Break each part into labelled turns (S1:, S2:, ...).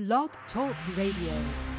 S1: Blog Talk Radio.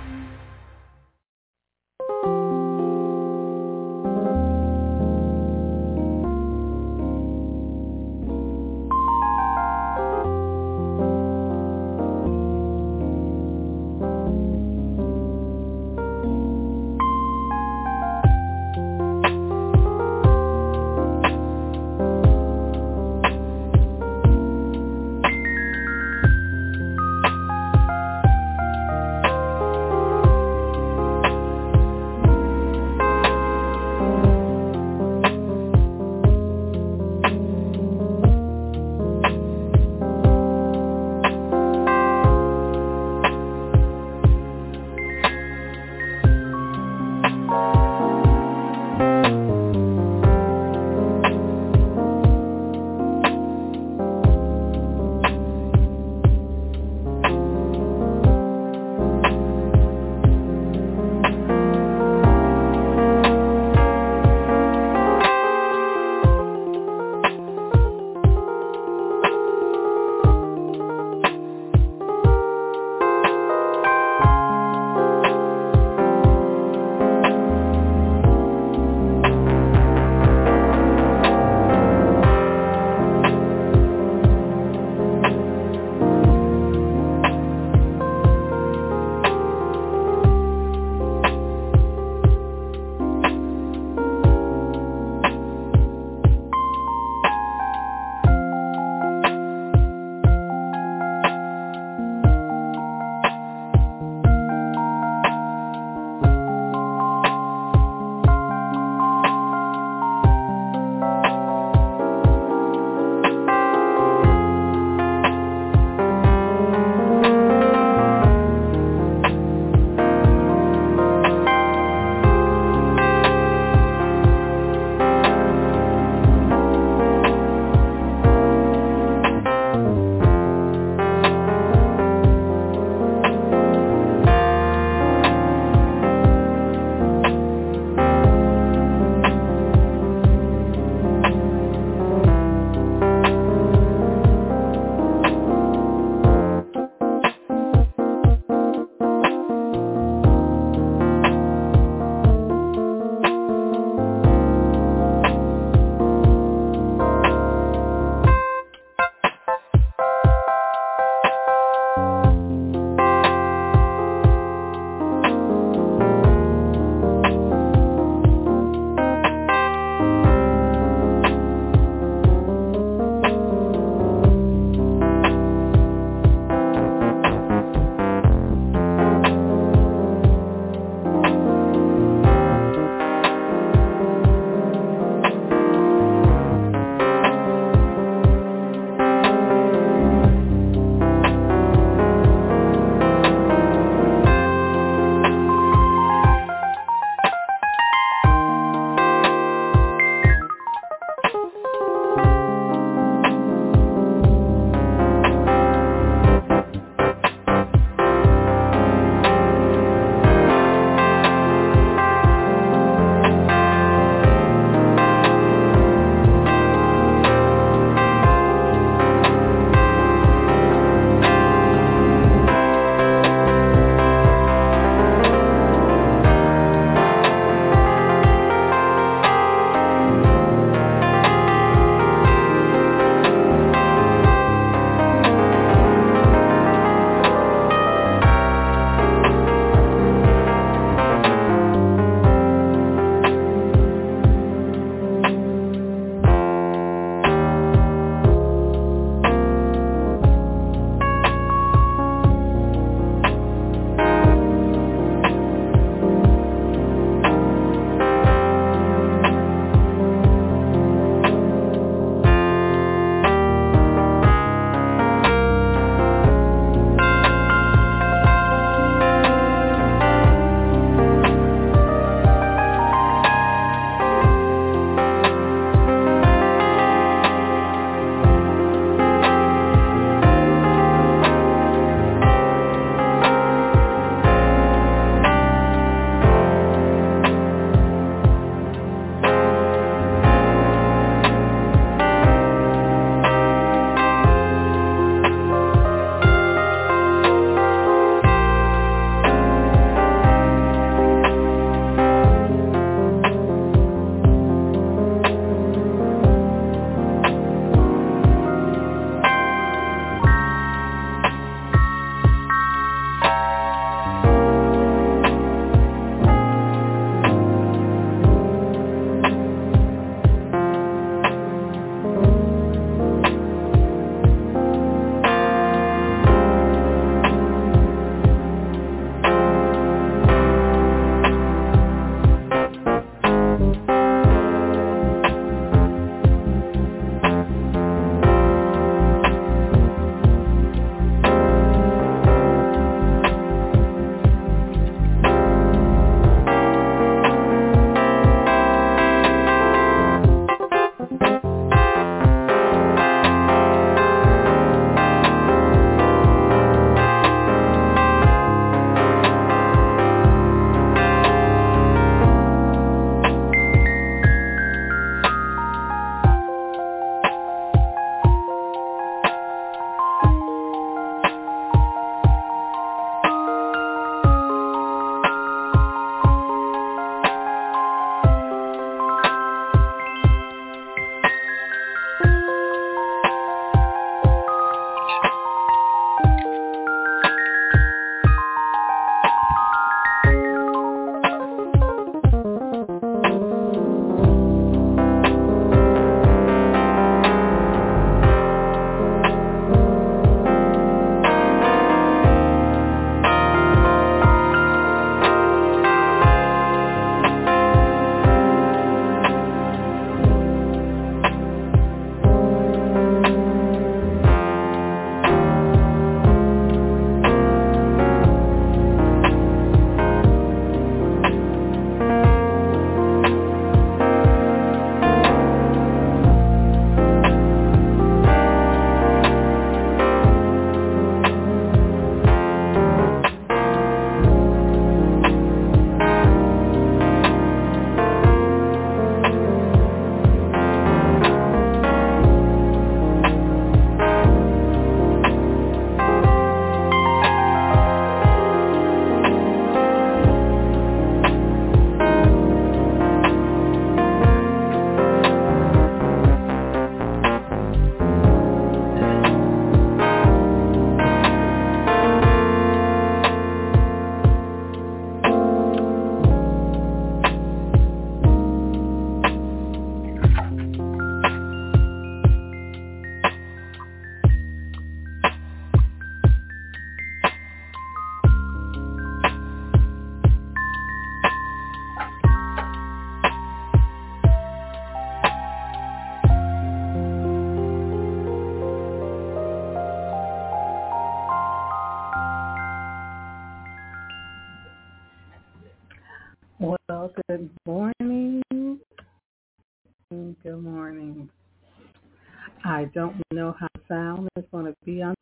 S2: Don't know how sound is going to be on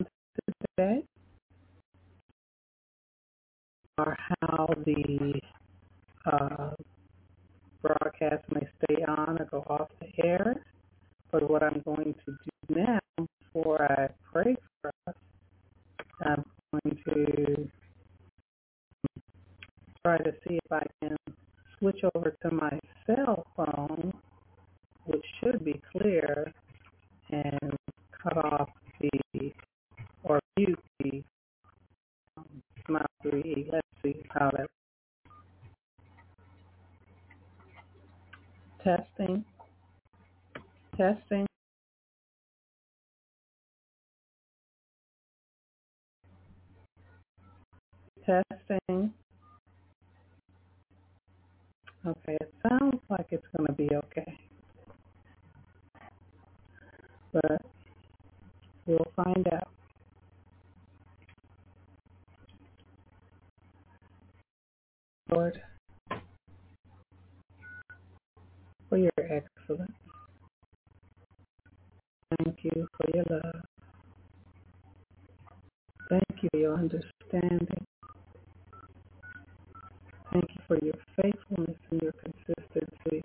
S2: today or how the uh, broadcast may stay on or go off the air. But what I'm going to do now, before I pray for us, I'm going to try to see if I can switch over to my cell phone, which should be clear, and cut off the or mute the um, Smile 3E. Let's see how that. Testing. Testing. Testing. Okay, it sounds like it's going to be okay. But we'll find out. Lord, for your excellence. Thank you for your love. Thank you for your understanding. For your faithfulness and your consistency.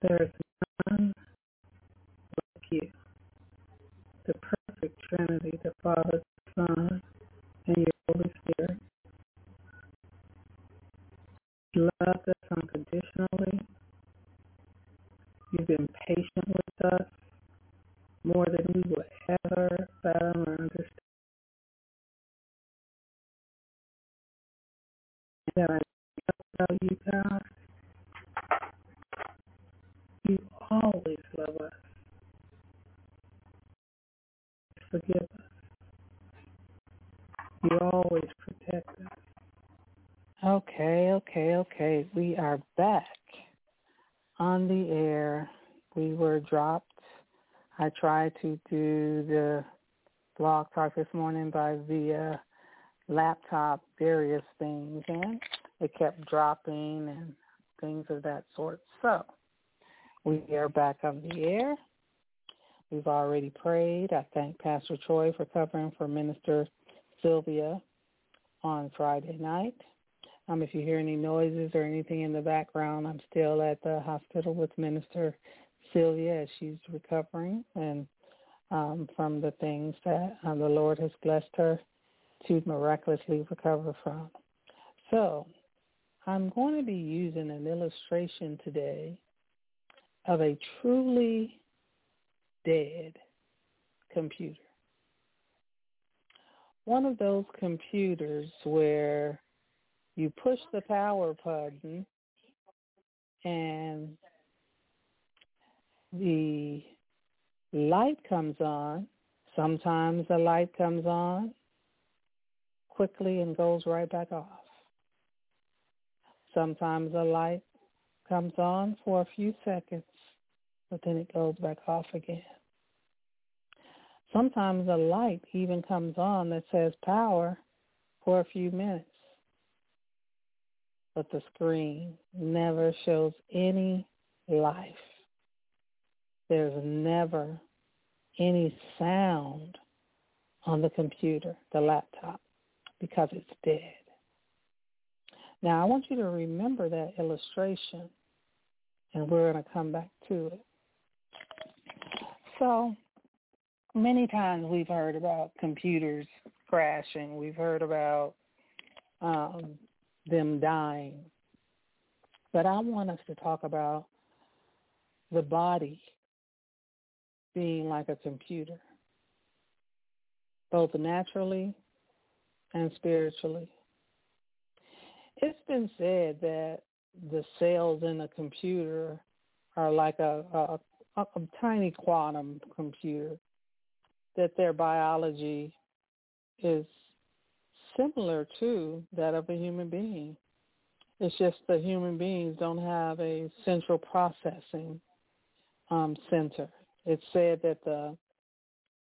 S2: There is none like you. The perfect Trinity, the Father, the Son, and your Holy Spirit. You us unconditionally. You've been patient with us more than we would ever fathom or understand. That I tell you, God, you always love us. Forgive us. You always protect us. Okay, okay, okay. We are back on the air. We were dropped. I tried to do the blog talk this morning by via laptop, various things, and it kept dropping and things of that sort. So we are back on the air. We've already prayed. I thank Pastor Troy for covering for Minister Sylvia on Friday night. Um, if you hear any noises or anything in the background, I'm still at the hospital with Minister Sylvia as she's recovering and um, from the things that um, the Lord has blessed her to miraculously recover from. So I'm going to be using an illustration today of a truly dead computer. One of those computers where you push the power button and the light comes on. Sometimes the light comes on quickly and goes right back off. Sometimes the light comes on for a few seconds, but then it goes back off again. Sometimes a light even comes on that says power for a few minutes, but the screen never shows any life. There's never any sound on the computer, the laptop, because it's dead. Now, I want you to remember that illustration, and we're going to come back to it. So, many times we've heard about computers crashing. We've heard about um, them dying. But I want us to talk about the body being like a computer, both naturally and spiritually. It's been said that the cells in a computer are like a, a, a, a tiny quantum computer, that their biology is similar to that of a human being. It's just the human beings don't have a central processing um, center. It's said that the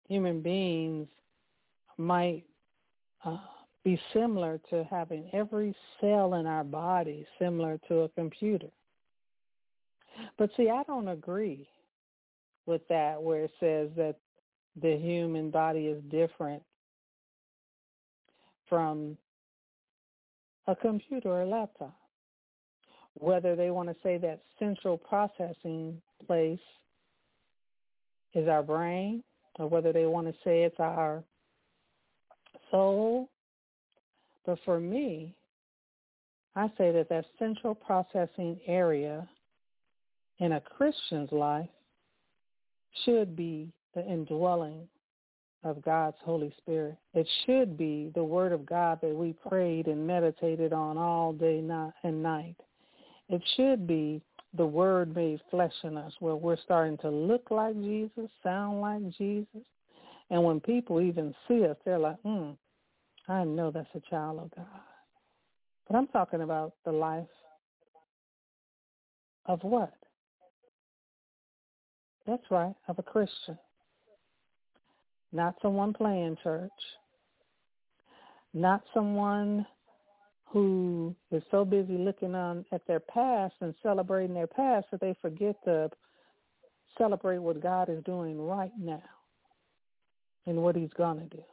S2: human beings might uh, be similar to having every cell in our body similar to a computer. But see, I don't agree with that where it says that the human body is different from a computer or a laptop. Whether they want to say that central processing place is our brain or whether they want to say it's our soul. But for me, I say that that central processing area in a Christian's life should be the indwelling of God's Holy Spirit. It should be the Word of God that we prayed and meditated on all day and night. It should be the Word made flesh in us where we're starting to look like Jesus, sound like Jesus. And when people even see us, they're like, hmm, I know that's a child of God. But I'm talking about the life of what? That's right, of a Christian. Not someone playing church. Not someone who is so busy looking on at their past and celebrating their past that they forget to celebrate what God is doing right now and what he's going to do.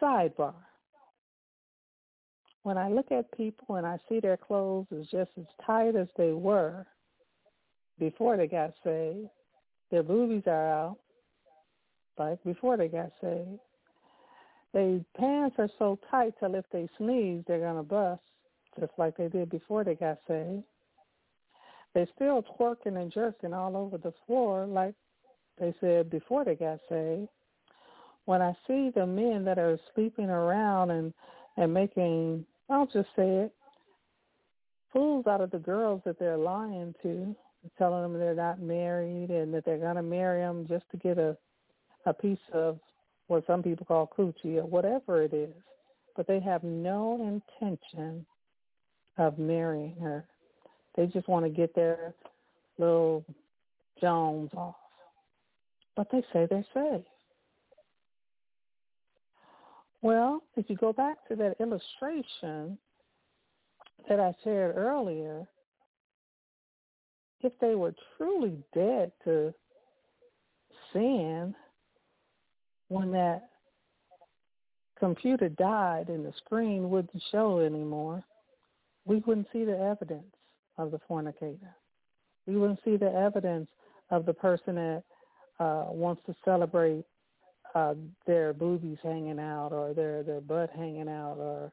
S2: Sidebar. When I look at people and I see their clothes is just as tight as they were before they got saved, their boobies are out, like before they got saved. Their pants are so tight till if they sneeze, they're going to bust, just like they did before they got saved. They're still twerking and jerking all over the floor like they said before they got saved. When I see the men that are sleeping around and and making, I'll just say it, fools out of the girls that they're lying to, telling them they're not married and that they're to marry them just to get a a piece of what some people call coochie or whatever it is, but they have no intention of marrying her. They just want to get their little Jones off. But they say they're saved. Well, if you go back to that illustration that I shared earlier, if they were truly dead to sin, when that computer died and the screen wouldn't show anymore, we wouldn't see the evidence of the fornicator. We wouldn't see the evidence of the person that uh, wants to celebrate uh, their boobies hanging out or their their butt hanging out or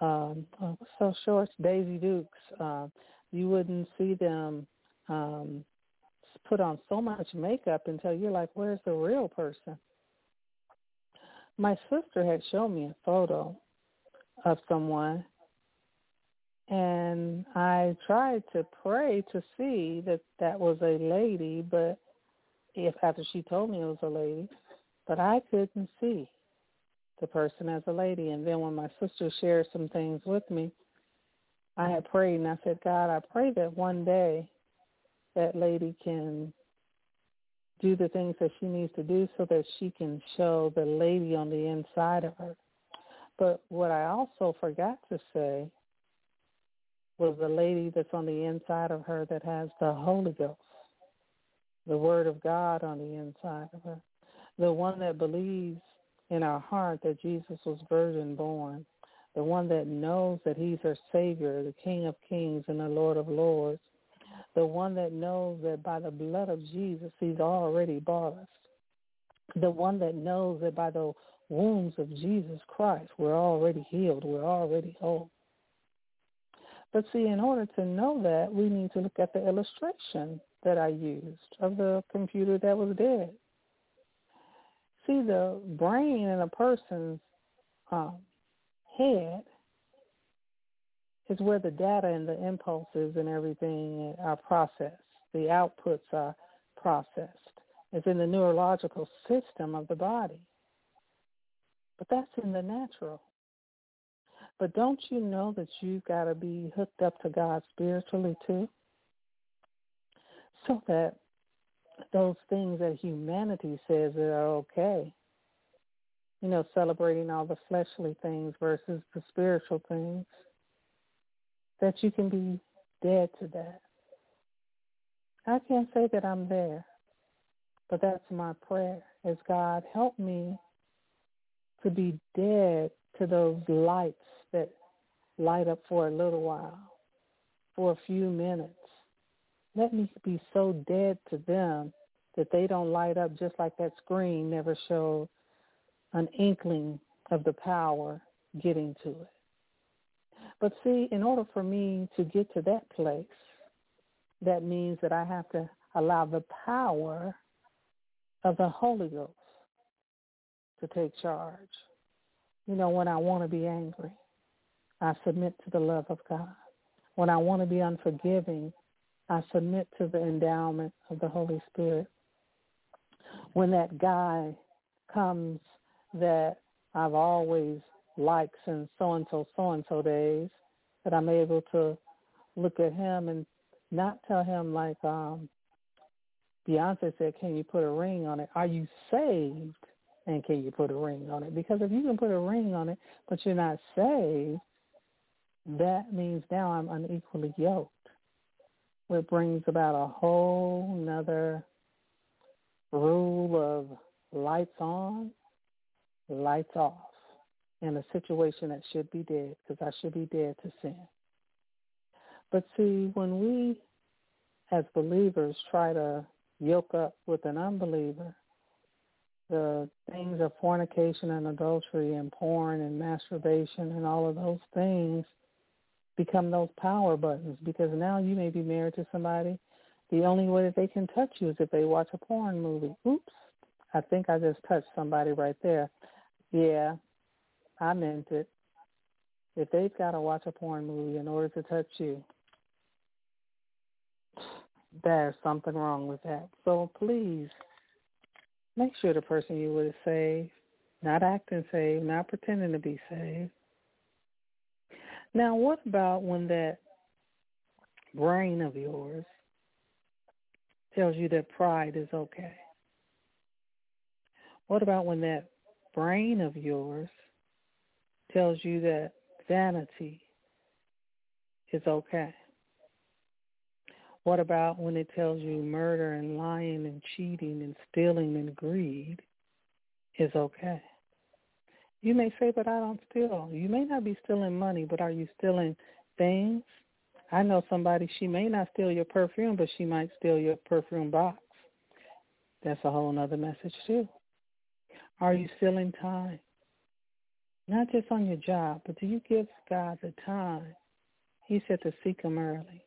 S2: um, oh, so shorts, Daisy Dukes. Uh, you wouldn't see them um, put on so much makeup until you're like, where's the real person? my sister had shown me a photo of someone and I tried to pray to see that that was a lady, but if after she told me it was a lady, but I couldn't see the person as a lady. And then when my sister shared some things with me, I had prayed and I said, God, I pray that one day that lady can do the things that she needs to do so that she can show the lady on the inside of her. But what I also forgot to say was the lady that's on the inside of her that has the Holy Ghost, the Word of God on the inside of her, the one that believes in our heart that Jesus was virgin born, the one that knows that he's our Savior, the King of kings and the Lord of lords, the one that knows that by the blood of Jesus he's already bought us, the one that knows that by the wounds of Jesus Christ we're already healed, we're already whole. But see, in order to know that, we need to look at the illustration that I used of the computer that was dead. See, the brain in a person's um, head is where the data and the impulses and everything are processed. The outputs are processed. It's in the neurological system of the body. But that's in the natural. But don't you know that you've got to be hooked up to God spiritually too? So that those things that humanity says are okay you know, celebrating all the fleshly things versus the spiritual things, that you can be dead to that. I can't say that I'm there, but that's my prayer is God help me to be dead to those lights that light up for a little while, for a few minutes. Let me be so dead to them that they don't light up just like that screen never showed an inkling of the power getting to it. But see, in order for me to get to that place, that means that I have to allow the power of the Holy Ghost to take charge. You know, when I want to be angry, I submit to the love of God. When I want to be unforgiving, I submit to the endowment of the Holy Spirit. When that guy comes that I've always liked since so-and-so, so-and-so days, that I'm able to look at him and not tell him like um Beyonce said, can you put a ring on it? Are you saved? And can you put a ring on it? Because if you can put a ring on it, but you're not saved, that means now I'm unequally yoked, which brings about a whole nother rule of lights on, lights off in a situation that should be dead because I should be dead to sin. But see, when we as believers try to yoke up with an unbeliever, the things of fornication and adultery and porn and masturbation and all of those things become those power buttons because now you may be married to somebody. The only way that they can touch you is if they watch a porn movie. Oops, I think I just touched somebody right there. Yeah, I meant it. If they've got to watch a porn movie in order to touch you, there's something wrong with that. So please make sure the person you is saved, not acting saved, not pretending to be saved. Now, what about when that brain of yours tells you that pride is okay? What about when that brain of yours tells you that vanity is okay? What about when it tells you murder and lying and cheating and stealing and greed is okay? You may say, but I don't steal. You may not be stealing money, but are you stealing things? I know somebody, she may not steal your perfume, but she might steal your perfume box. That's a whole other message too. Are you stealing time? Not just on your job, but do you give God the time? He said to seek him early.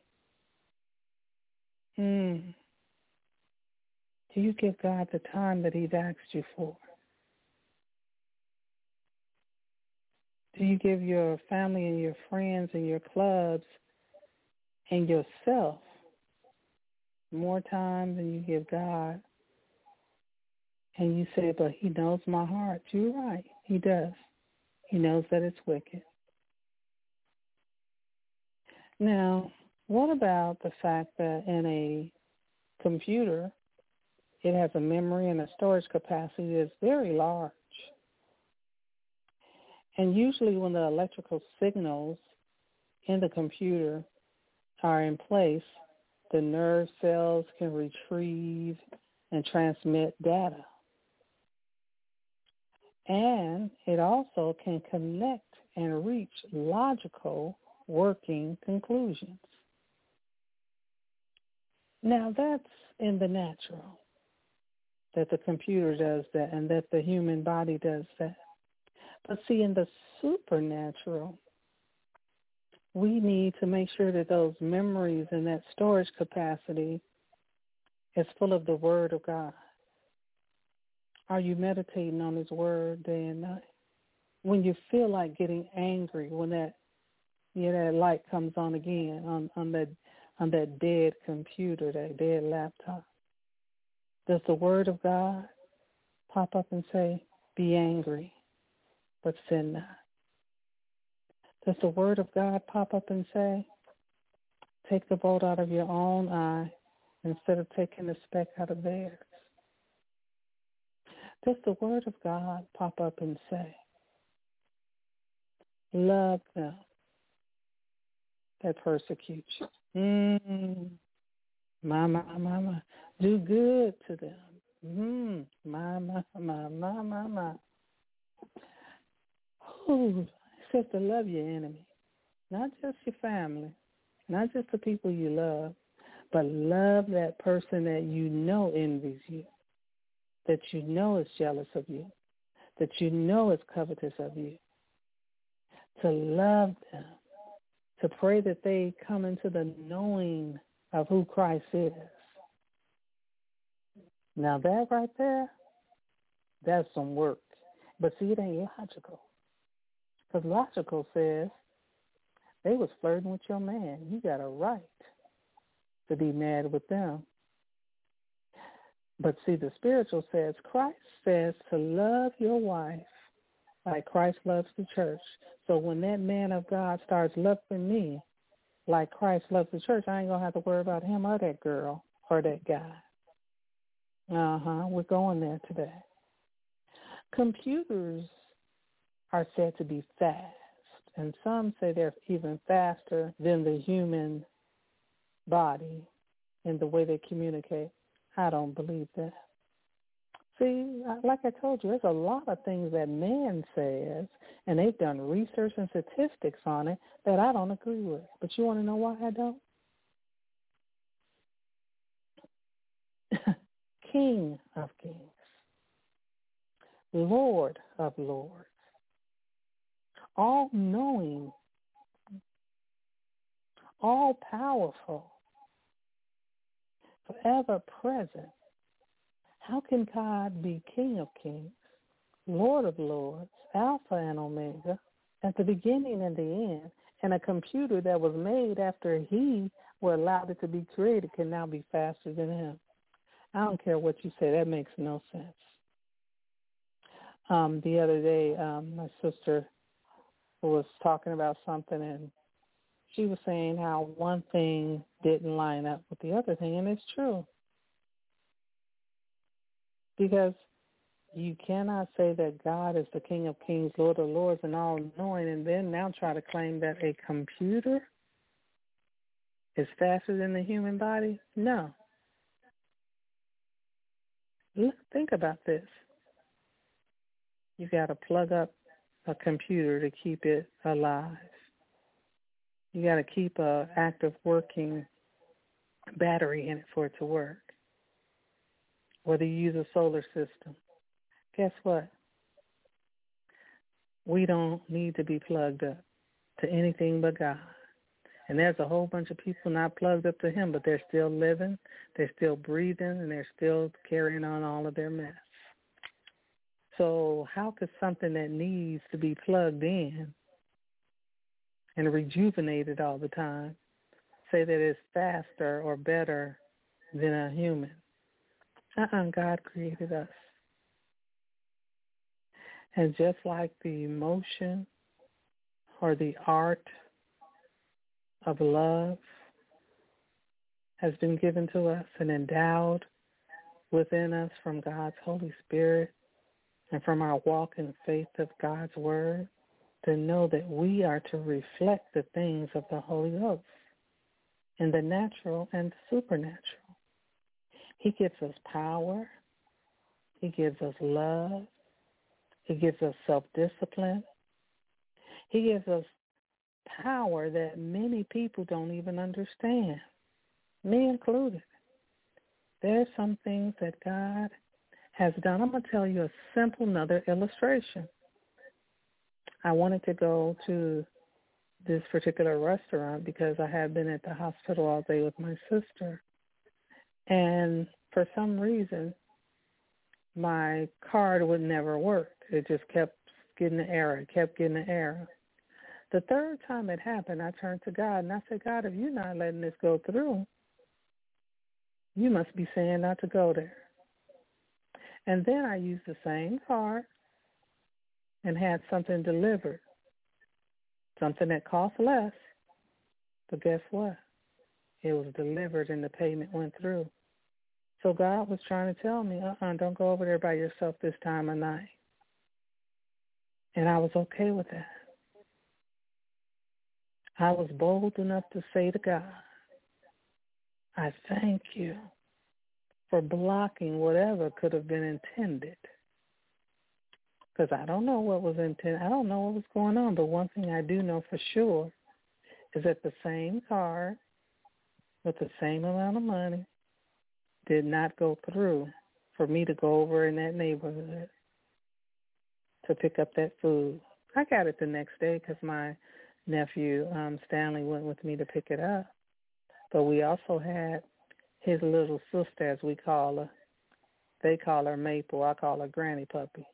S2: Hmm. Do you give God the time that he's asked you for? Do you give your family and your friends and your clubs and yourself more time than you give God? And you say, but he knows my heart. You're right. He does. He knows that it's wicked. Now, what about the fact that in a computer, it has a memory and a storage capacity that's very large. And usually when the electrical signals in the computer are in place, the nerve cells can retrieve and transmit data. And it also can connect and reach logical working conclusions. Now that's in the natural, that the computer does that and that the human body does that. But see, in the supernatural, we need to make sure that those memories and that storage capacity is full of the Word of God. Are you meditating on His Word day and night? When you feel like getting angry, when that yeah, that light comes on again on, on that on that dead computer, that dead laptop? Does the word of God pop up and say, be angry, but sin not? Does the word of God pop up and say, take the bolt out of your own eye instead of taking the speck out of theirs? Does the word of God pop up and say, love them that persecute you? Mm. My, my, my, my. Do good to them. Mm. My, my, my, my, my, my. Ooh, to love your enemy, not just your family, not just the people you love, but love that person that you know envies you, that you know is jealous of you, that you know is covetous of you. To love them, to pray that they come into the knowing of who Christ is. Now that right there, that's some work. But see, it ain't logical. Because logical says they was flirting with your man. You got a right to be mad with them. But see, the spiritual says, Christ says to love your wife like Christ loves the church. So when that man of God starts loving me like Christ loves the church, I ain't going to have to worry about him or that girl or that guy. Uh-huh. We're going there today. Computers are said to be fast, and some say they're even faster than the human body in the way they communicate. I don't believe that. See, like I told you, there's a lot of things that man says, and they've done research and statistics on it that I don't agree with. But you want to know why I don't? King of kings, Lord of lords, all-knowing, all-powerful, forever present. How can God be King of kings, Lord of lords, Alpha and Omega, at the beginning and the end, and a computer that was made after he were allowed it to be created can now be faster than him? I don't care what you say. That makes no sense. Um, the other day, um, my sister was talking about something, and she was saying how one thing didn't line up with the other thing, and it's true. Because you cannot say that God is the King of Kings, Lord of Lords, and all knowing, and then now try to claim that a computer is faster than the human body? No. Think about this. You got to plug up a computer to keep it alive. You got to keep a active working battery in it for it to work. Whether you use a solar system. Guess what? We don't need to be plugged up to anything but God. And there's a whole bunch of people not plugged up to him, but they're still living, they're still breathing, and they're still carrying on all of their mess. So how could something that needs to be plugged in and rejuvenated all the time, say that it's faster or better than a human. Uh-uh, God created us. And just like the emotion or the art of love has been given to us and endowed within us from God's Holy Spirit and from our walk in faith of God's Word, to know that we are to reflect the things of the Holy Ghost in the natural and supernatural. He gives us power. He gives us love. He gives us self-discipline. He gives us power that many people don't even understand, me included. There's some things that God has done. I'm going to tell you a simple another illustration. I wanted to go to this particular restaurant because I had been at the hospital all day with my sister. And for some reason, my card would never work. It just kept getting the error. It kept getting the error. The third time it happened, I turned to God and I said, God, if you're not letting this go through, you must be saying not to go there. And then I used the same card and had something delivered, something that cost less. But guess what? It was delivered and the payment went through. So God was trying to tell me, uh-uh, don't go over there by yourself this time of night. And I was okay with that. I was bold enough to say to God, I thank you for blocking whatever could have been intended. Because I don't know what was intended. I don't know what was going on. But one thing I do know for sure is that the same card with the same amount of money did not go through for me to go over in that neighborhood to pick up that food. I got it the next day because my nephew um Stanley went with me to pick it up. But we also had his little sister, as we call her. They call her Maple. I call her Granny Puppy.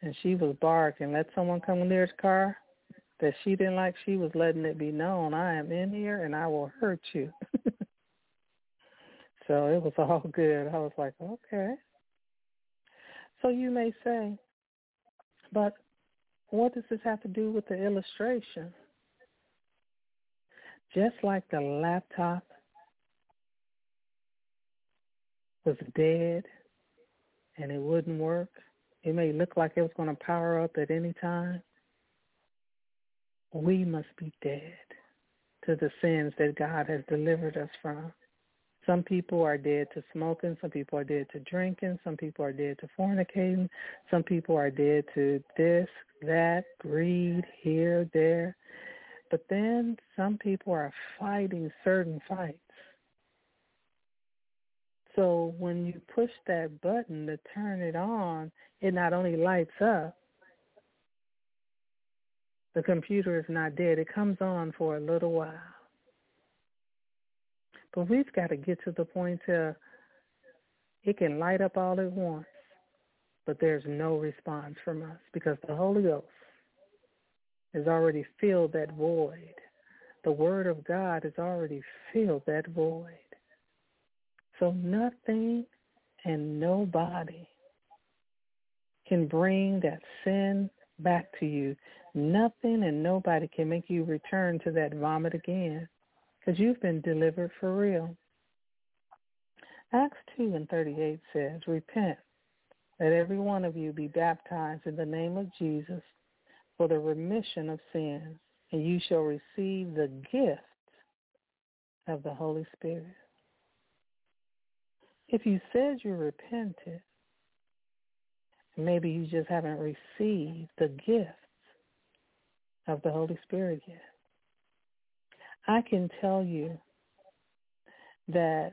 S2: And she was barking. Let someone come near the car that she didn't like. She was letting it be known, I am in here and I will hurt you. so it was all good. I was like, okay. So you may say, but what does this have to do with the illustration? Just like the laptop was dead and it wouldn't work, it may look like it was going to power up at any time. We must be dead to the sins that God has delivered us from. Some people are dead to smoking. Some people are dead to drinking. Some people are dead to fornicating. Some people are dead to this, that, greed, here, there. But then some people are fighting certain fights. So when you push that button to turn it on, it not only lights up, the computer is not dead. It comes on for a little while. But we've got to get to the point where it can light up all at once, but there's no response from us because the Holy Ghost has already filled that void. The Word of God has already filled that void. So nothing and nobody can bring that sin back to you. Nothing and nobody can make you return to that vomit again because you've been delivered for real. Acts 2 and 38 says, Repent, let every one of you be baptized in the name of Jesus for the remission of sins, and you shall receive the gift of the Holy Spirit. If you said you repented, maybe you just haven't received the gift of the Holy Spirit yet. I can tell you that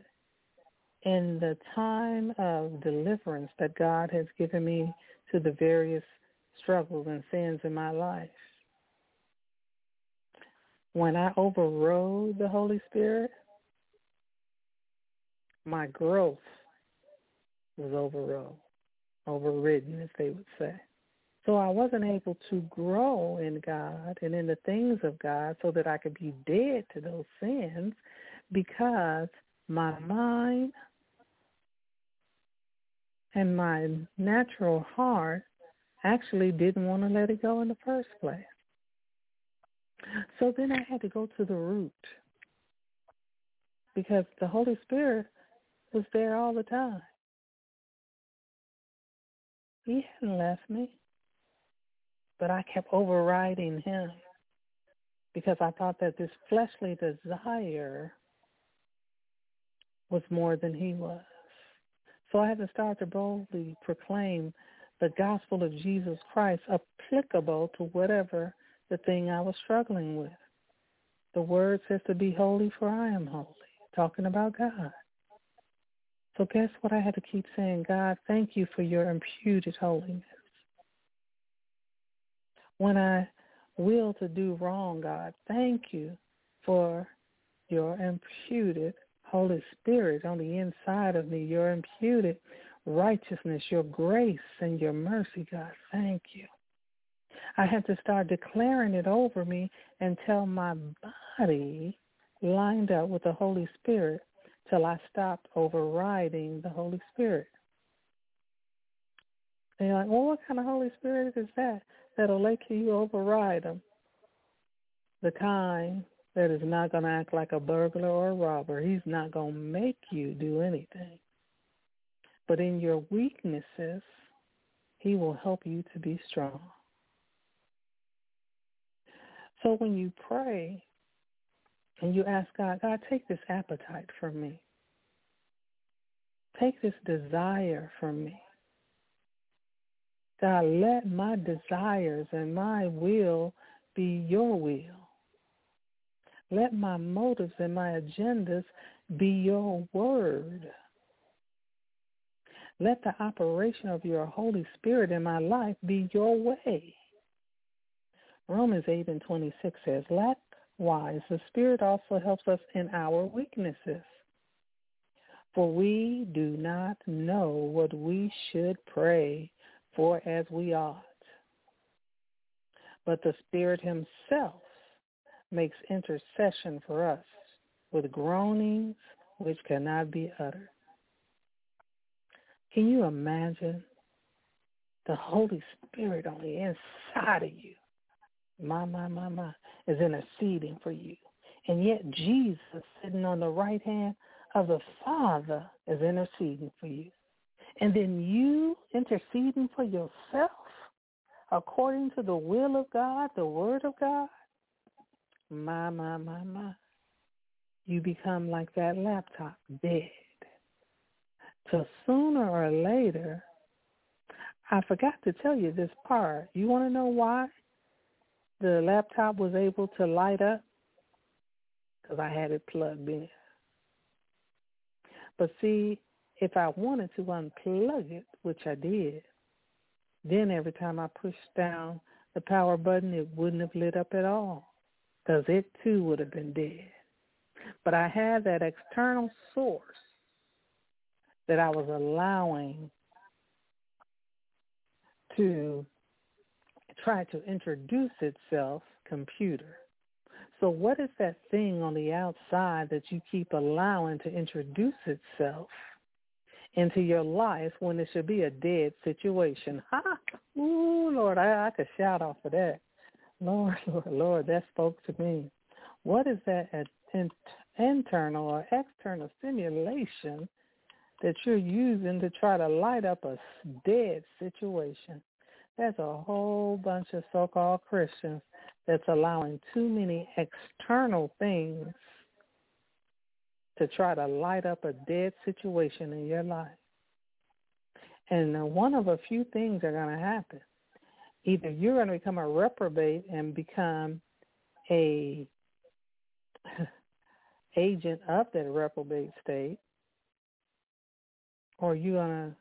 S2: in the time of deliverance that God has given me to the various struggles and sins in my life, when I overrode the Holy Spirit, my growth was overrode, uh, overridden, as they would say. So I wasn't able to grow in God and in the things of God so that I could be dead to those sins because my mind and my natural heart actually didn't want to let it go in the first place. So then I had to go to the root because the Holy Spirit was there all the time. He hadn't left me but I kept overriding him because I thought that this fleshly desire was more than he was. So I had to start to boldly proclaim the gospel of Jesus Christ applicable to whatever the thing I was struggling with. The word says to be holy for I am holy, talking about God. So guess what I had to keep saying? God, thank you for your imputed holiness when I will to do wrong, God. Thank you for your imputed Holy Spirit on the inside of me, your imputed righteousness, your grace, and your mercy, God. Thank you. I had to start declaring it over me until my body lined up with the Holy Spirit till I stopped overriding the Holy Spirit. And you're like, well, what kind of Holy Spirit is that? That'll let you override them. The kind that is not going to act like a burglar or a robber. He's not going to make you do anything. But in your weaknesses, he will help you to be strong. So when you pray and you ask God, God, take this appetite from me. Take this desire from me. God, let my desires and my will be your will. Let my motives and my agendas be your word. Let the operation of your Holy Spirit in my life be your way. Romans 8 and 26 says, Likewise, the Spirit also helps us in our weaknesses. For we do not know what we should pray for as we ought. But the Spirit himself makes intercession for us with groanings which cannot be uttered. Can you imagine the Holy Spirit on the inside of you? My, my, my, my, is interceding for you. And yet Jesus sitting on the right hand of the Father is interceding for you. And then you interceding for yourself according to the will of God, the word of God. My, my, my, my. You become like that laptop, dead. So sooner or later, I forgot to tell you this part. You want to know why the laptop was able to light up? Because I had it plugged in. But see, if I wanted to unplug it, which I did, then every time I pushed down the power button, it wouldn't have lit up at all because it too would have been dead. But I had that external source that I was allowing to try to introduce itself, computer. So what is that thing on the outside that you keep allowing to introduce itself into your life when it should be a dead situation? Ha! Ooh, Lord, I, I could shout off of that. Lord, Lord, Lord, that spoke to me. What is that internal or external stimulation that you're using to try to light up a dead situation. There's a whole bunch of so-called Christians that's allowing too many external things to try to light up a dead situation in your life. And one of a few things are going to happen. Either you're going to become a reprobate and become a agent of that reprobate state, or you're gonna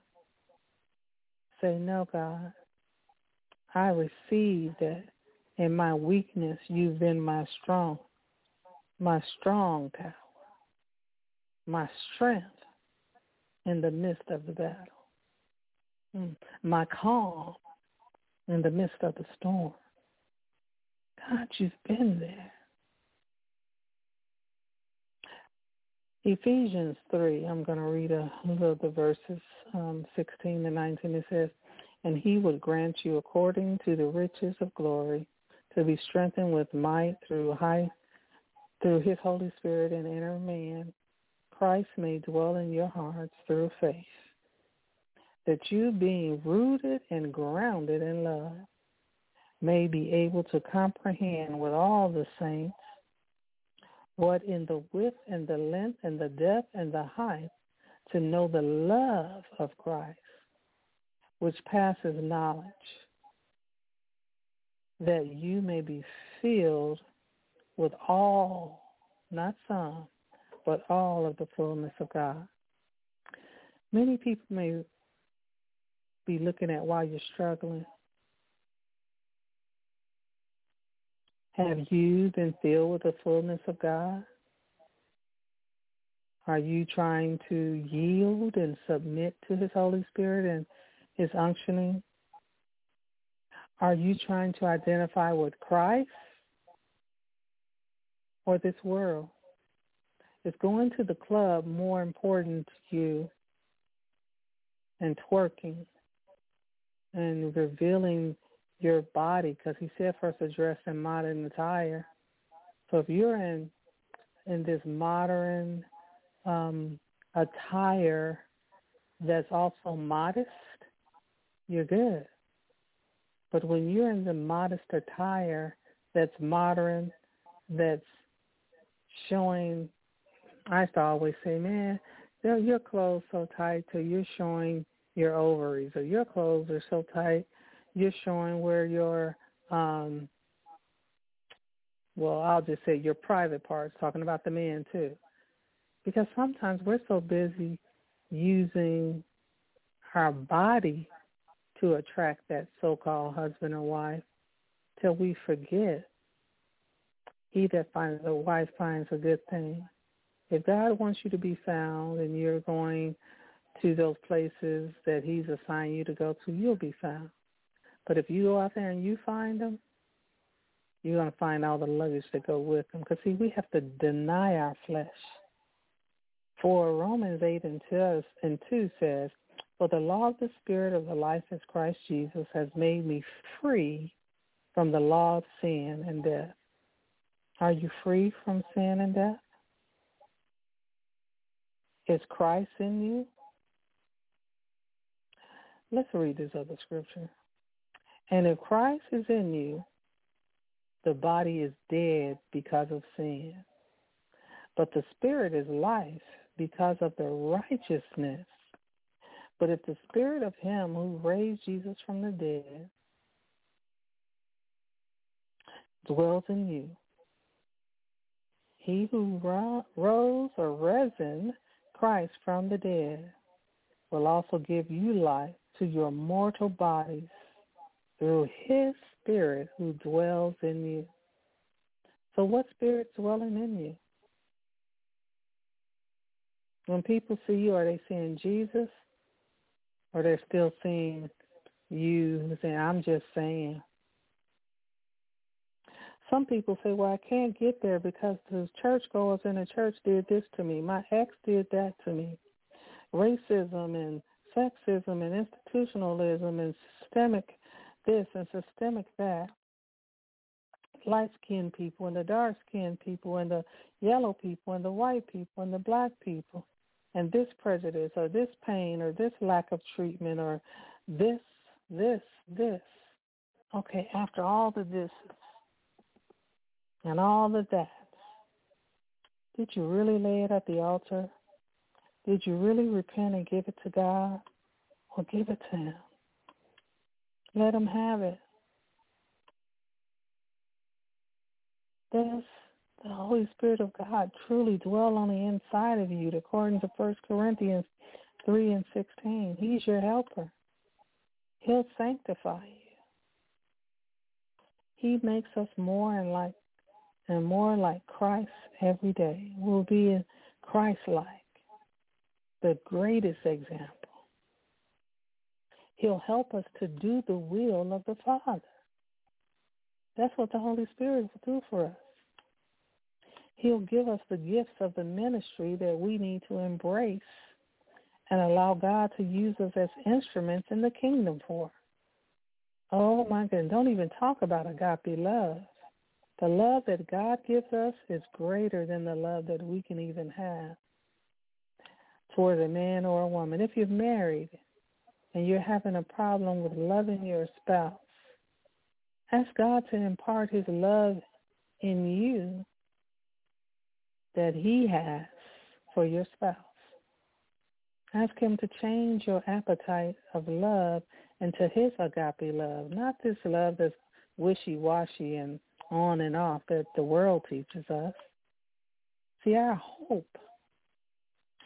S2: say, No, God, I receive that in my weakness you've been my strong, my strong tower, my strength in the midst of the battle, mm, my calm in the midst of the storm. God, you've been there. Ephesians 3, I'm going to read a little of the verses um, 16 to 19. It says, And he would grant you according to the riches of glory to be strengthened with might through high through his Holy Spirit and inner man. Christ may dwell in your hearts through faith, that you being rooted and grounded in love may be able to comprehend with all the saints what in the width and the length and the depth and the height, to know the love of Christ, which passes knowledge, that you may be filled with all, not some, but all of the fullness of God. Many people may be looking at why you're struggling. Have you been filled with the fullness of God? Are you trying to yield and submit to his Holy Spirit and his unctioning? Are you trying to identify with Christ or this world? Is going to the club more important to you and twerking and revealing your body because he said first us to dress in modern attire. So if you're in in this modern um, attire that's also modest, you're good. But when you're in the modest attire that's modern, that's showing, I used to always say, man, your clothes so tight till you're showing your ovaries, or your clothes are so tight you're showing where your, um, well, I'll just say your private parts, talking about the man too, because sometimes we're so busy using our body to attract that so-called husband or wife till we forget he that finds a wife finds a good thing. If God wants you to be found and you're going to those places that he's assigned you to go to, you'll be found. But if you go out there and you find them, you're going to find all the luggage that go with them. Because, see, we have to deny our flesh. For Romans 8 and 2, and 2 says, For the law of the Spirit of the life is Christ Jesus has made me free from the law of sin and death. Are you free from sin and death? Is Christ in you? Let's read this other scripture. And if Christ is in you, the body is dead because of sin. But the spirit is life because of the righteousness. But if the spirit of him who raised Jesus from the dead dwells in you, he who rose or risen Christ from the dead will also give you life to your mortal bodies through his spirit who dwells in you. So what spirit's dwelling in you? When people see you, are they seeing Jesus? Or they're still seeing you saying, I'm just saying. Some people say, well, I can't get there because the churchgoers in the church did this to me. My ex did that to me. Racism and sexism and institutionalism and systemic this and systemic that. Light-skinned people and the dark-skinned people and the yellow people and the white people and the black people and this prejudice or this pain or this lack of treatment or this, this, this. Okay, after all the this and all the that, did you really lay it at the altar? Did you really repent and give it to God or give it to him? Let him have it. Does the Holy Spirit of God truly dwell on the inside of you, according to 1 Corinthians 3 and 16? He's your helper. He'll sanctify you. He makes us more and like and more like Christ every day. We'll be Christ-like, the greatest example. He'll help us to do the will of the Father. That's what the Holy Spirit will do for us. He'll give us the gifts of the ministry that we need to embrace and allow God to use us as instruments in the kingdom for. Oh my goodness, don't even talk about agape love. The love that God gives us is greater than the love that we can even have towards a man or a woman. If you're married, and you're having a problem with loving your spouse, ask God to impart his love in you that he has for your spouse. Ask him to change your appetite of love into his agape love, not this love that's wishy-washy and on and off that the world teaches us. See, our hope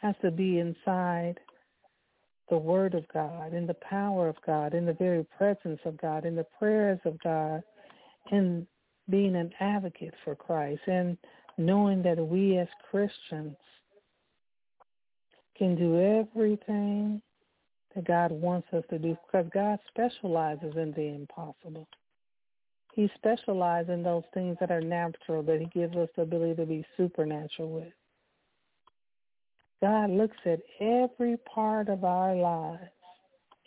S2: has to be inside the Word of God, in the power of God, in the very presence of God, in the prayers of God, in being an advocate for Christ, and knowing that we as Christians can do everything that God wants us to do because God specializes in the impossible. He specializes in those things that are natural that he gives us the ability to be supernatural with. God looks at every part of our lives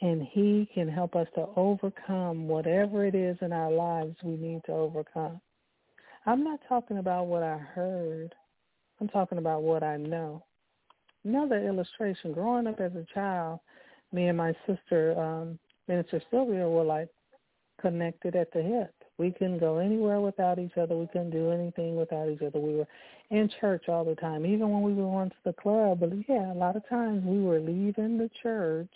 S2: and he can help us to overcome whatever it is in our lives we need to overcome. I'm not talking about what I heard. I'm talking about what I know. Another illustration, growing up as a child, me and my sister, um, Minister Sylvia, were like connected at the hip. We couldn't go anywhere without each other. We couldn't do anything without each other. We were in church all the time, even when we were going to the club. But yeah, a lot of times we were leaving the church,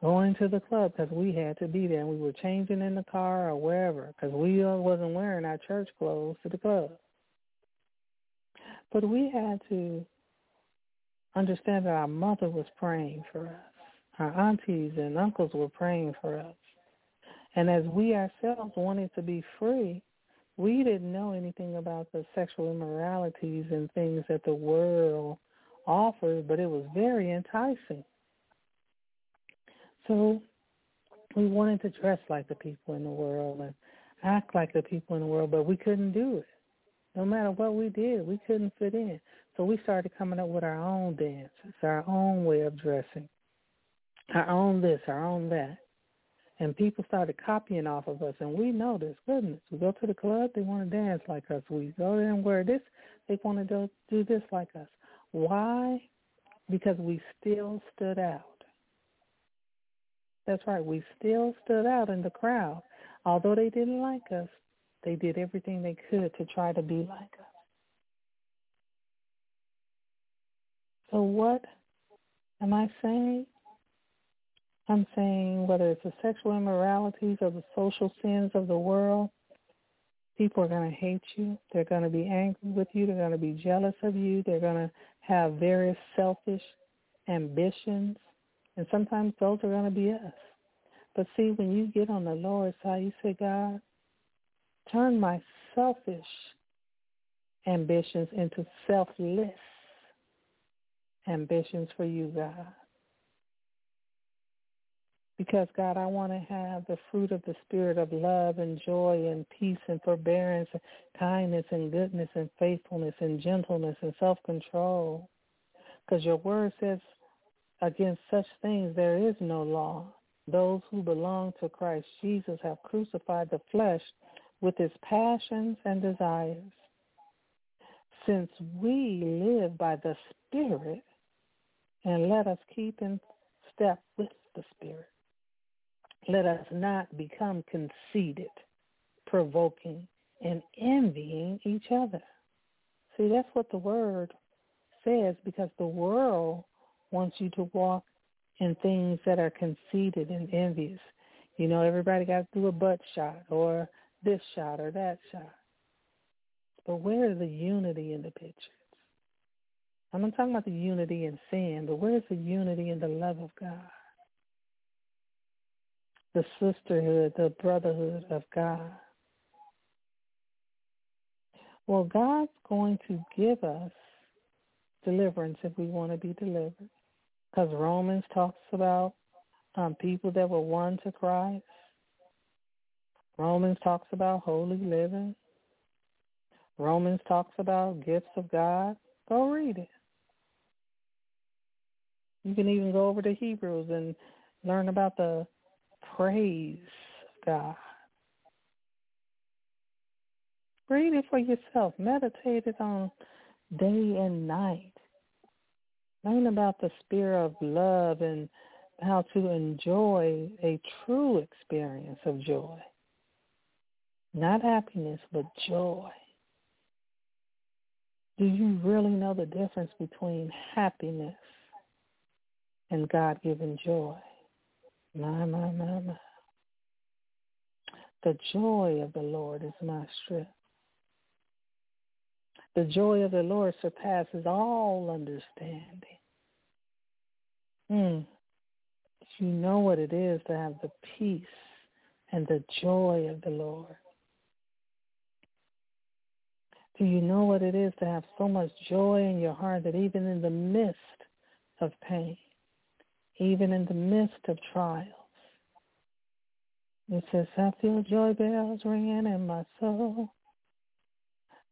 S2: going to the club because we had to be there. And we were changing in the car or wherever because we uh, wasn't wearing our church clothes to the club. But we had to understand that our mother was praying for us. Our aunties and uncles were praying for us. And as we ourselves wanted to be free, we didn't know anything about the sexual immoralities and things that the world offers, but it was very enticing. So we wanted to dress like the people in the world and act like the people in the world, but we couldn't do it. No matter what we did, we couldn't fit in. So we started coming up with our own dances, our own way of dressing, our own this, our own that. And people started copying off of us, and we noticed, goodness, we go to the club, they want to dance like us. We go there and wear this, they want to do this like us. Why? Because we still stood out. That's right, we still stood out in the crowd. Although they didn't like us, they did everything they could to try to be like us. So what am I saying? I'm saying whether it's the sexual immoralities or the social sins of the world, people are going to hate you. They're going to be angry with you. They're going to be jealous of you. They're going to have various selfish ambitions. And sometimes those are going to be us. But see, when you get on the Lord's side, you say, God, turn my selfish ambitions into selfless ambitions for you, God. Because, God, I want to have the fruit of the spirit of love and joy and peace and forbearance and kindness and goodness and faithfulness and gentleness and self-control. Because your word says against such things there is no law. Those who belong to Christ Jesus have crucified the flesh with its passions and desires. Since we live by the Spirit, and let us keep in step with the Spirit. Let us not become conceited, provoking, and envying each other. See, that's what the word says because the world wants you to walk in things that are conceited and envious. You know, everybody got to do a butt shot or this shot or that shot. But where is the unity in the pictures? I'm not talking about the unity in sin, but where's the unity in the love of God? The sisterhood, the brotherhood of God. Well, God's going to give us deliverance if we want to be delivered. Because Romans talks about um, people that were won to Christ. Romans talks about holy living. Romans talks about gifts of God. Go read it. You can even go over to Hebrews and learn about the praise of God. Read it for yourself. Meditate it on day and night. Learn about the spirit of love and how to enjoy a true experience of joy. Not happiness, but joy. Do you really know the difference between happiness and God-given joy. My, my, my, my. The joy of the Lord is my strength. The joy of the Lord surpasses all understanding. Mm. You know what it is to have the peace and the joy of the Lord. Do you know what it is to have so much joy in your heart that even in the midst of pain, even in the midst of trials. It says, I feel joy bells ringing in my soul.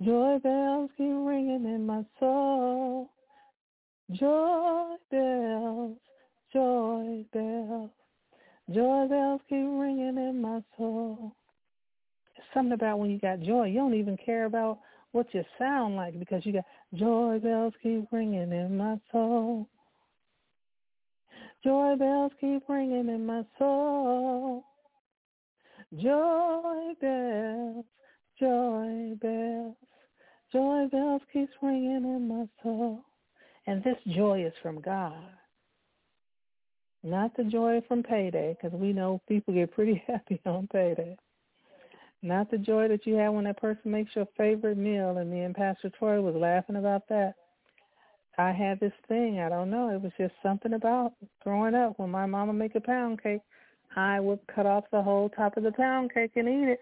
S2: Joy bells keep ringing in my soul. Joy bells, joy bells, joy bells keep ringing in my soul. It's something about when you got joy, you don't even care about what you sound like because you got joy bells keep ringing in my soul. Joy bells keep ringing in my soul. Joy bells, joy bells, joy bells keeps ringing in my soul. And this joy is from God. Not the joy from payday, because we know people get pretty happy on payday. Not the joy that you have when that person makes your favorite meal, and me and Pastor Troy was laughing about that. I had this thing. I don't know. It was just something about growing up. When my mama make a pound cake, I would cut off the whole top of the pound cake and eat it.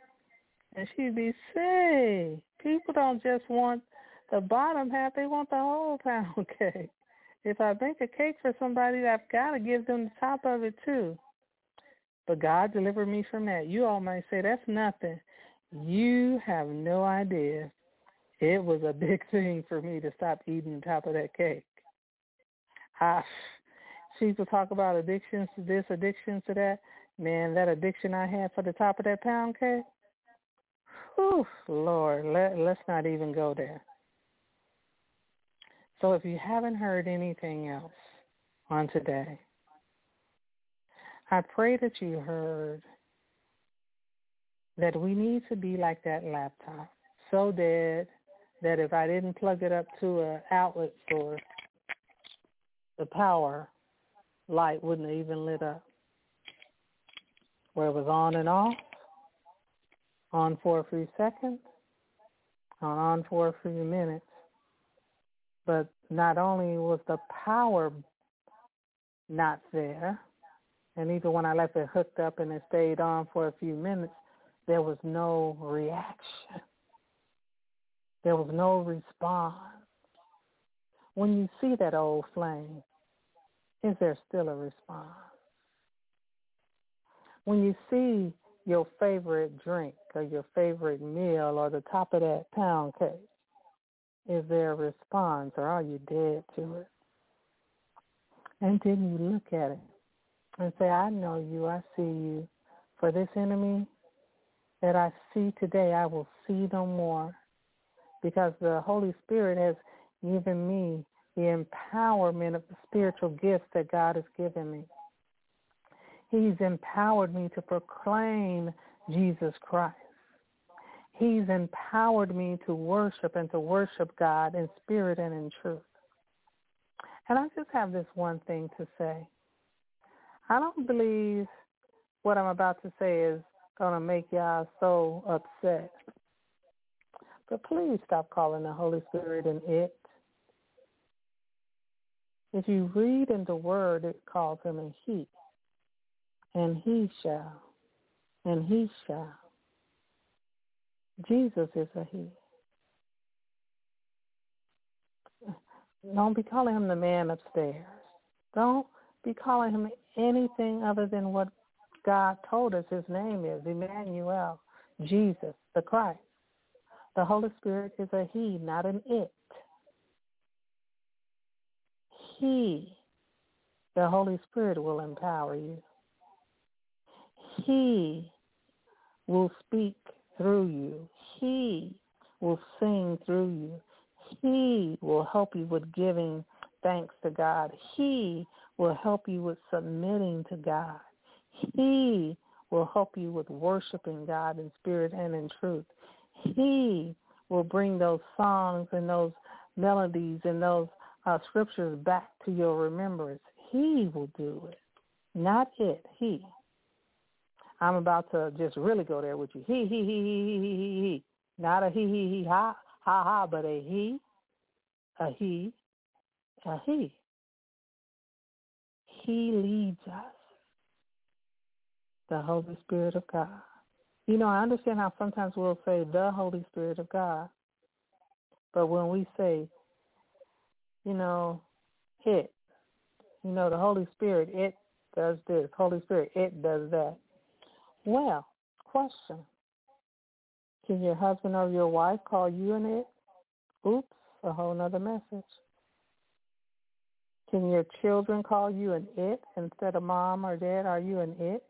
S2: And she'd be, say, people don't just want the bottom half; they want the whole pound cake. If I bake a cake for somebody, I've got to give them the top of it too. But God delivered me from that. You all might say that's nothing. You have no idea it was a big thing for me to stop eating the top of that cake. I, people talk about addictions to this, addictions to that. Man, that addiction I had for the top of that pound cake. Whew, Lord, let, let's not even go there. So if you haven't heard anything else on today, I pray that you heard that we need to be like that laptop, so dead that if I didn't plug it up to an outlet source, the power light wouldn't even lit up. Where it was on and off, on for a few seconds, on on for a few minutes. But not only was the power not there, and even when I left it hooked up and it stayed on for a few minutes, there was no reaction. There was no response. When you see that old flame, is there still a response? When you see your favorite drink or your favorite meal or the top of that pound cake, is there a response or are you dead to it? And then you look at it and say, I know you, I see you. For this enemy that I see today, I will see no more because the Holy Spirit has given me the empowerment of the spiritual gifts that God has given me. He's empowered me to proclaim Jesus Christ. He's empowered me to worship and to worship God in spirit and in truth. And I just have this one thing to say. I don't believe what I'm about to say is going to make y'all so upset. But please stop calling the Holy Spirit an it. If you read in the Word, it calls him a he. And he shall. And he shall. Jesus is a he. Don't be calling him the man upstairs. Don't be calling him anything other than what God told us his name is, Emmanuel, Jesus, the Christ. The Holy Spirit is a he, not an it. He, the Holy Spirit, will empower you. He will speak through you. He will sing through you. He will help you with giving thanks to God. He will help you with submitting to God. He will help you with worshiping God in spirit and in truth. He will bring those songs and those melodies and those uh, scriptures back to your remembrance. He will do it, not it. He. I'm about to just really go there with you. He, he, he, he, he, he, he. Not a he, he, he, ha, ha, ha, but a he, a he, a he. He leads us, the Holy Spirit of God. You know, I understand how sometimes we'll say the Holy Spirit of God. But when we say, you know, it, you know, the Holy Spirit, it does this. Holy Spirit, it does that. Well, question. Can your husband or your wife call you an it? Oops, a whole nother message. Can your children call you an it instead of mom or dad? Are you an it?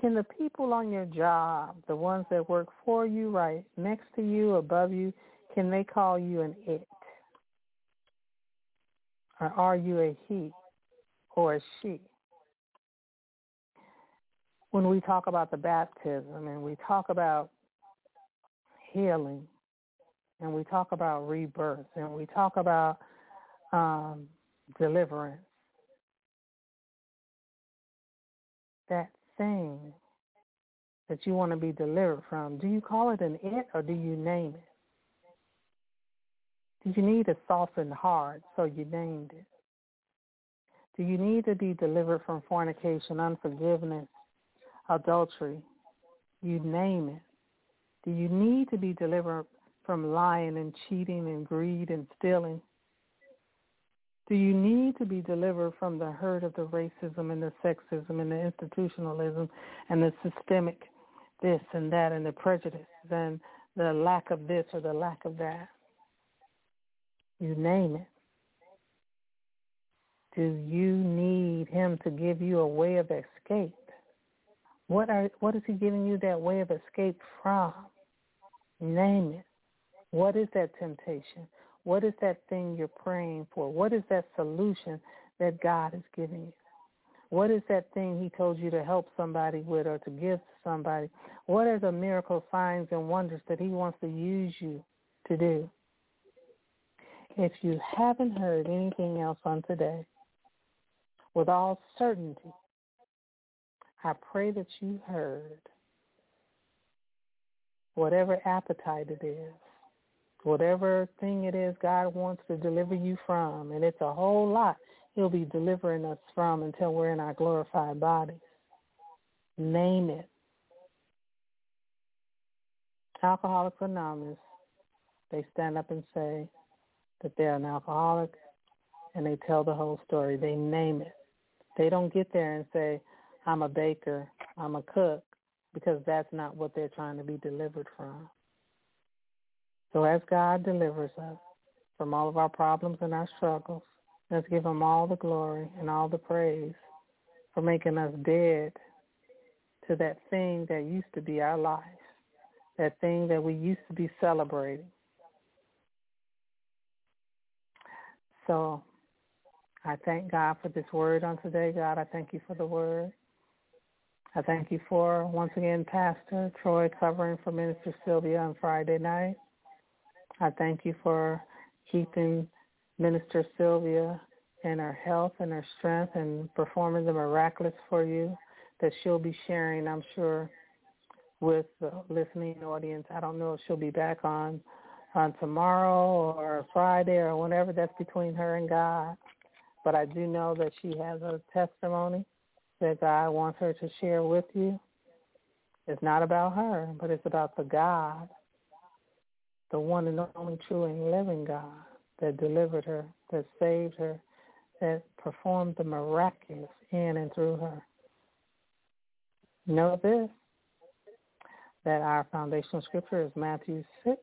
S2: Can the people on your job, the ones that work for you, right next to you, above you, can they call you an it? Or are you a he? or a she. When we talk about the baptism and we talk about healing and we talk about rebirth and we talk about um, deliverance, that thing that you want to be delivered from, do you call it an it or do you name it? Do you need a softened heart so you named it? Do you need to be delivered from fornication, unforgiveness, adultery? You name it. Do you need to be delivered from lying and cheating and greed and stealing? Do you need to be delivered from the hurt of the racism and the sexism and the institutionalism and the systemic this and that and the prejudice and the lack of this or the lack of that? You name it. Do you need him to give you a way of escape? What are what is he giving you that way of escape from? Name it. What is that temptation? What is that thing you're praying for? What is that solution that God is giving you? What is that thing he told you to help somebody with or to give to somebody? What are the miracle signs and wonders that he wants to use you to do? If you haven't heard anything else on today, with all certainty, I pray that you heard whatever appetite it is, whatever thing it is God wants to deliver you from, and it's a whole lot he'll be delivering us from until we're in our glorified bodies. Name it. Alcoholics Anonymous, they stand up and say, that they're an alcoholic and they tell the whole story. They name it. They don't get there and say, I'm a baker, I'm a cook, because that's not what they're trying to be delivered from. So as God delivers us from all of our problems and our struggles, let's give him all the glory and all the praise for making us dead to that thing that used to be our life, that thing that we used to be celebrating So I thank God for this word on today. God, I thank you for the word. I thank you for, once again, Pastor Troy covering for Minister Sylvia on Friday night. I thank you for keeping Minister Sylvia in her health and her strength and performing the miraculous for you that she'll be sharing, I'm sure, with the listening audience. I don't know if she'll be back on on tomorrow or Friday or whenever that's between her and God. But I do know that she has a testimony that God wants her to share with you. It's not about her, but it's about the God, the one and only true and living God that delivered her, that saved her, that performed the miraculous in and through her. Know this, that our foundational scripture is Matthew 6,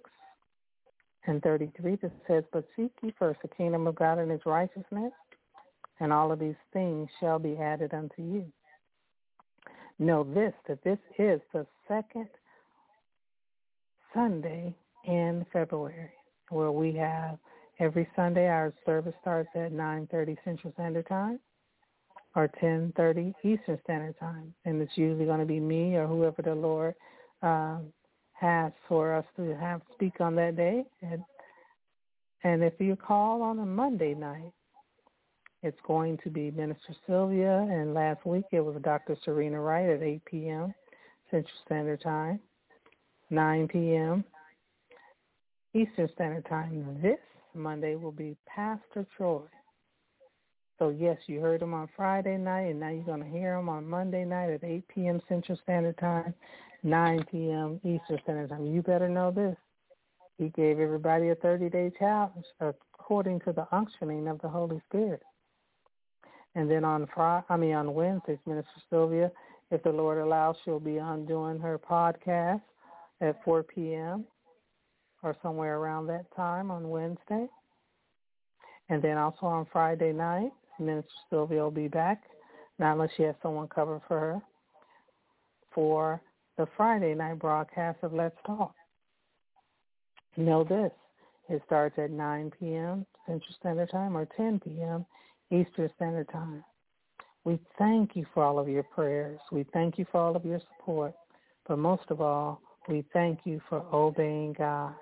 S2: and 33 that says, But seek ye first the kingdom of God and his righteousness, and all of these things shall be added unto you. Know this, that this is the second Sunday in February, where we have every Sunday our service starts at 9.30 Central Standard Time or 10.30 Eastern Standard Time. And it's usually going to be me or whoever the Lord um, has for us to have speak on that day. And, and if you call on a Monday night, it's going to be Minister Sylvia, and last week it was Dr. Serena Wright at 8 p.m. Central Standard Time, 9 p.m. Eastern Standard Time. This Monday will be Pastor Troy. So yes, you heard him on Friday night, and now you're going to hear him on Monday night at 8 p.m. Central Standard Time, 9 p.m. Eastern Standard Time. You better know this. He gave everybody a 30-day challenge according to the unctioning of the Holy Spirit. And then on Friday, I mean on Wednesdays, Minister Sylvia, if the Lord allows, she'll be on doing her podcast at 4 p.m. or somewhere around that time on Wednesday. And then also on Friday night, Minister Sylvia will be back, not unless she has someone cover for her, for the Friday night broadcast of Let's Talk. Know this, it starts at 9 p.m. Central Standard Time or 10 p.m. Eastern Standard Time. We thank you for all of your prayers. We thank you for all of your support. But most of all, we thank you for obeying God.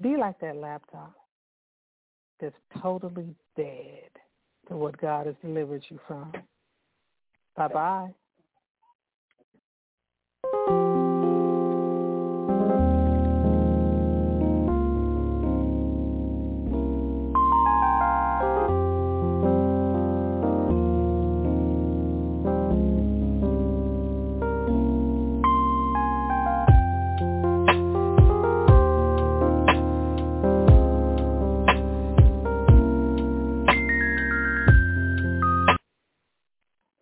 S2: Be like that laptop that's totally dead to what God has delivered you from. Bye-bye.